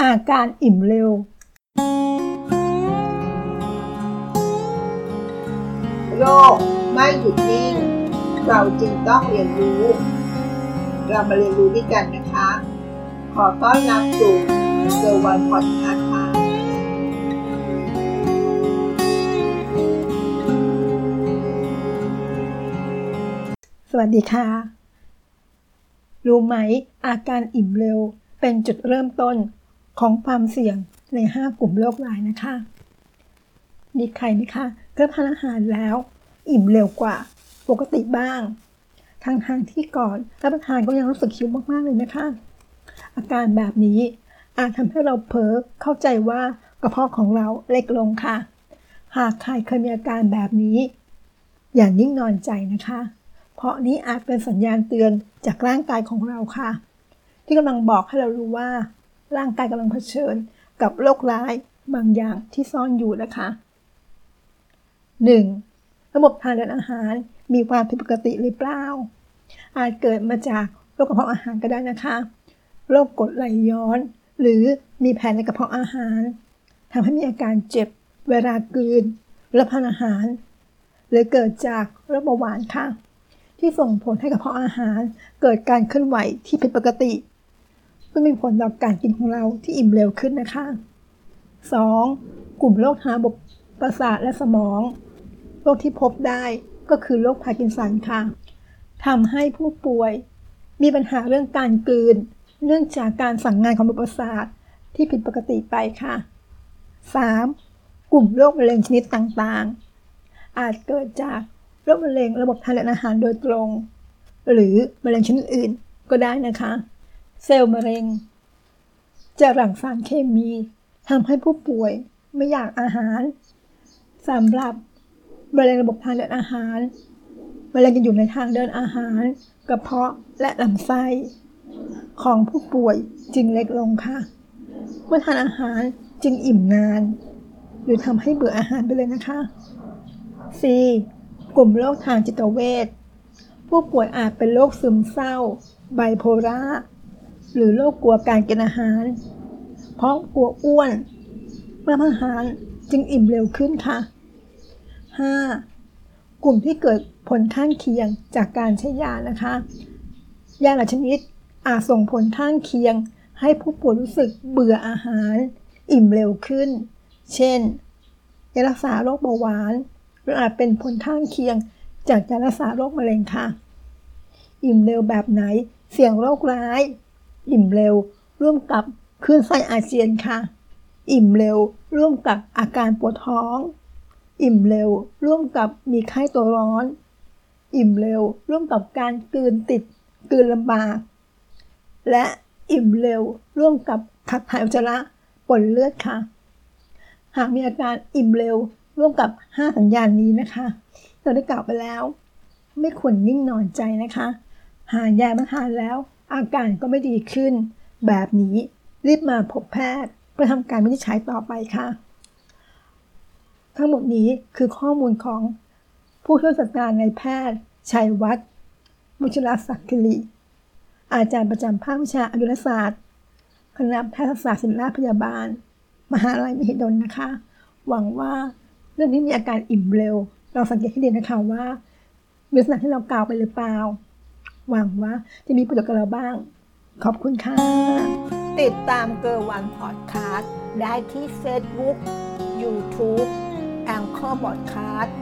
อาการอิ่มเร็ว โลกไม่หยุดนิ่ง เราจึงต้องเรียนรู้ เรามาเรียนรู้ด้วยกันนะคะ ขอต้อนรับสู่เซอร์วันพอดคาส์ค่ะสวัสดีค่ะ รู้ไหม อาการอิ่มเร็วเป็นจุดเริ่มต้น ของความเสี่ยงใน 5 กลุ่มโรคร้ายนะคะ มีใครไหมคะรับประทานอาหารแล้ว อิ่มเร็วกว่าปกติบ้างทางทางที่ก่อนรับประทานก็ยังรู้สึกหิวมากๆเลยนะคะ อาการแบบนี้อาจทำให้เราเพ้อเข้าใจว่ากระเพาะของเราเล็กลงค่ะ หากใครเคยมีอาการแบบนี้ อย่านิ่งนอนใจนะคะ เพราะนี้อาจเป็นสัญญาณเตือนจากร่างกายของเราค่ะ ที่กำลังบอกให้เรารู้ว่า ร่างกายกำลังเผชิญกับโรคร้ายบางอย่างที่ซ่อนอยู่นะคะ 1. ระบบทางเดินอาหารมีความผิดปกติหรือเปล่า อาจเกิดมาจากโรคกระเพาะอาหารก็ได้นะคะ โรคกรดไหลย้อน หรือมีแผลในกระเพาะอาหารทำให้มีอาการเจ็บเวลากลืนรับประทานอาหาร หรือเกิดจากโรคเบาหวานค่ะ ที่ส่งผลให้กระเพาะอาหารเกิดการเคลื่อนไหวที่ผิดปกติ ซึ่งมีผลต่อการกินของเราที่อิ่มเร็วขึ้นนะคะ 2. กลุ่มโรคทางระบบประสาทและสมอง โรคที่พบได้ก็คือโรคพาร์กินสันค่ะทำให้ผู้ป่วย มีปัญหาเรื่องการกลืน เนื่องจากการสั่งงานของระบบประสาทที่ผิดปกติไปค่ะ 3. กลุ่มโรคมะเร็งชนิดต่างๆ อาจเกิดจากโรคมะเร็งระบบทางเดินอาหารโดยตรง หรือมะเร็งชนิดอื่นก็ได้นะคะ เซลล์มะเร็ง จะหลั่งสารเคมีทำให้ผู้ป่วยไม่อยากอาหารสำหรับมะเร็งระบบทางเดินอาหารมะเร็งจะอยู่ในทางเดินอาหาร กระเพาะและลำไส้ของผู้ป่วยจึงเล็กลงค่ะ เมื่อทานอาหารจึงอิ่มนาน หรือทำให้เบื่ออาหารไปเลยนะคะ C กลุ่มโรคทางจิตเวชผู้ป่วยอาจเป็นโรคซึมเศร้า ไบโพล่า หรือโรคกลัวการกินอาหาร เพราะกลัวอ้วน เมื่ออาหารจึงอิ่มเร็วขึ้นค่ะ 5. กลุ่มที่เกิดผลข้างเคียงจากการใช้ยานะคะ ยาหลายชนิดอาจส่งผลข้างเคียง ให้ผู้ป่วยรู้สึกเบื่ออาหาร อิ่มเร็วขึ้น เช่น ยารักษาโรคเบาหวานหรืออาจเป็นผลข้างเคียง จากยารักษาโรคมะเร็งค่ะ อิ่มเร็วแบบไหน เสี่ยงโรคร้าย อิ่มเร็ว ร่วมกับคลื่นไส้อาเจียนค่ะ อิ่มเร็ว ร่วมกับอาการปวดท้อง อิ่มเร็ว ร่วมกับมีไข้ตัวร้อน อิ่มเร็ว ร่วมกับการกลืนติดกลืนลำบาก และอิ่มเร็ว ร่วมกับขับถ่ายอุจจาระปนเลือดค่ะ หากมีอาการอิ่มเร็ว ร่วมกับ 5 สัญญาณนี้นะคะเราได้กล่าวไปแล้ว ไม่ควรนิ่งนอนใจนะคะ หายามาทานแล้ว อาการก็ไม่ดีขึ้น แบบนี้รีบมาพบแพทย์เพื่อทำการวินิจฉัยต่อไปค่ะ ทั้งหมดนี้คือข้อมูลของผู้ช่วยศาสตราจารย์นายแพทย์ ชัยวัฒน์มุชลศักดิ์คิริอาจารย์ประจำภาควิชาอายุรศาสตร์ คณะแพทยศาสตร์ศิริราชพยาบาล มหาลัยมหิดลนะคะ หวังว่าเรื่องนี้มีอาการอิ่มเร็ว เราสังเกตให้ดีนะคะว่ามีลักษณะที่เรากล่าวไปหรือเปล่า หวังว่าจะมีประโยชน์กับเราบ้าง ขอบคุณค่ะ ติดตามเกอร์วันพอดคาสต์ได้ที่เฟซบุ๊กยูทูบ Anchor podcast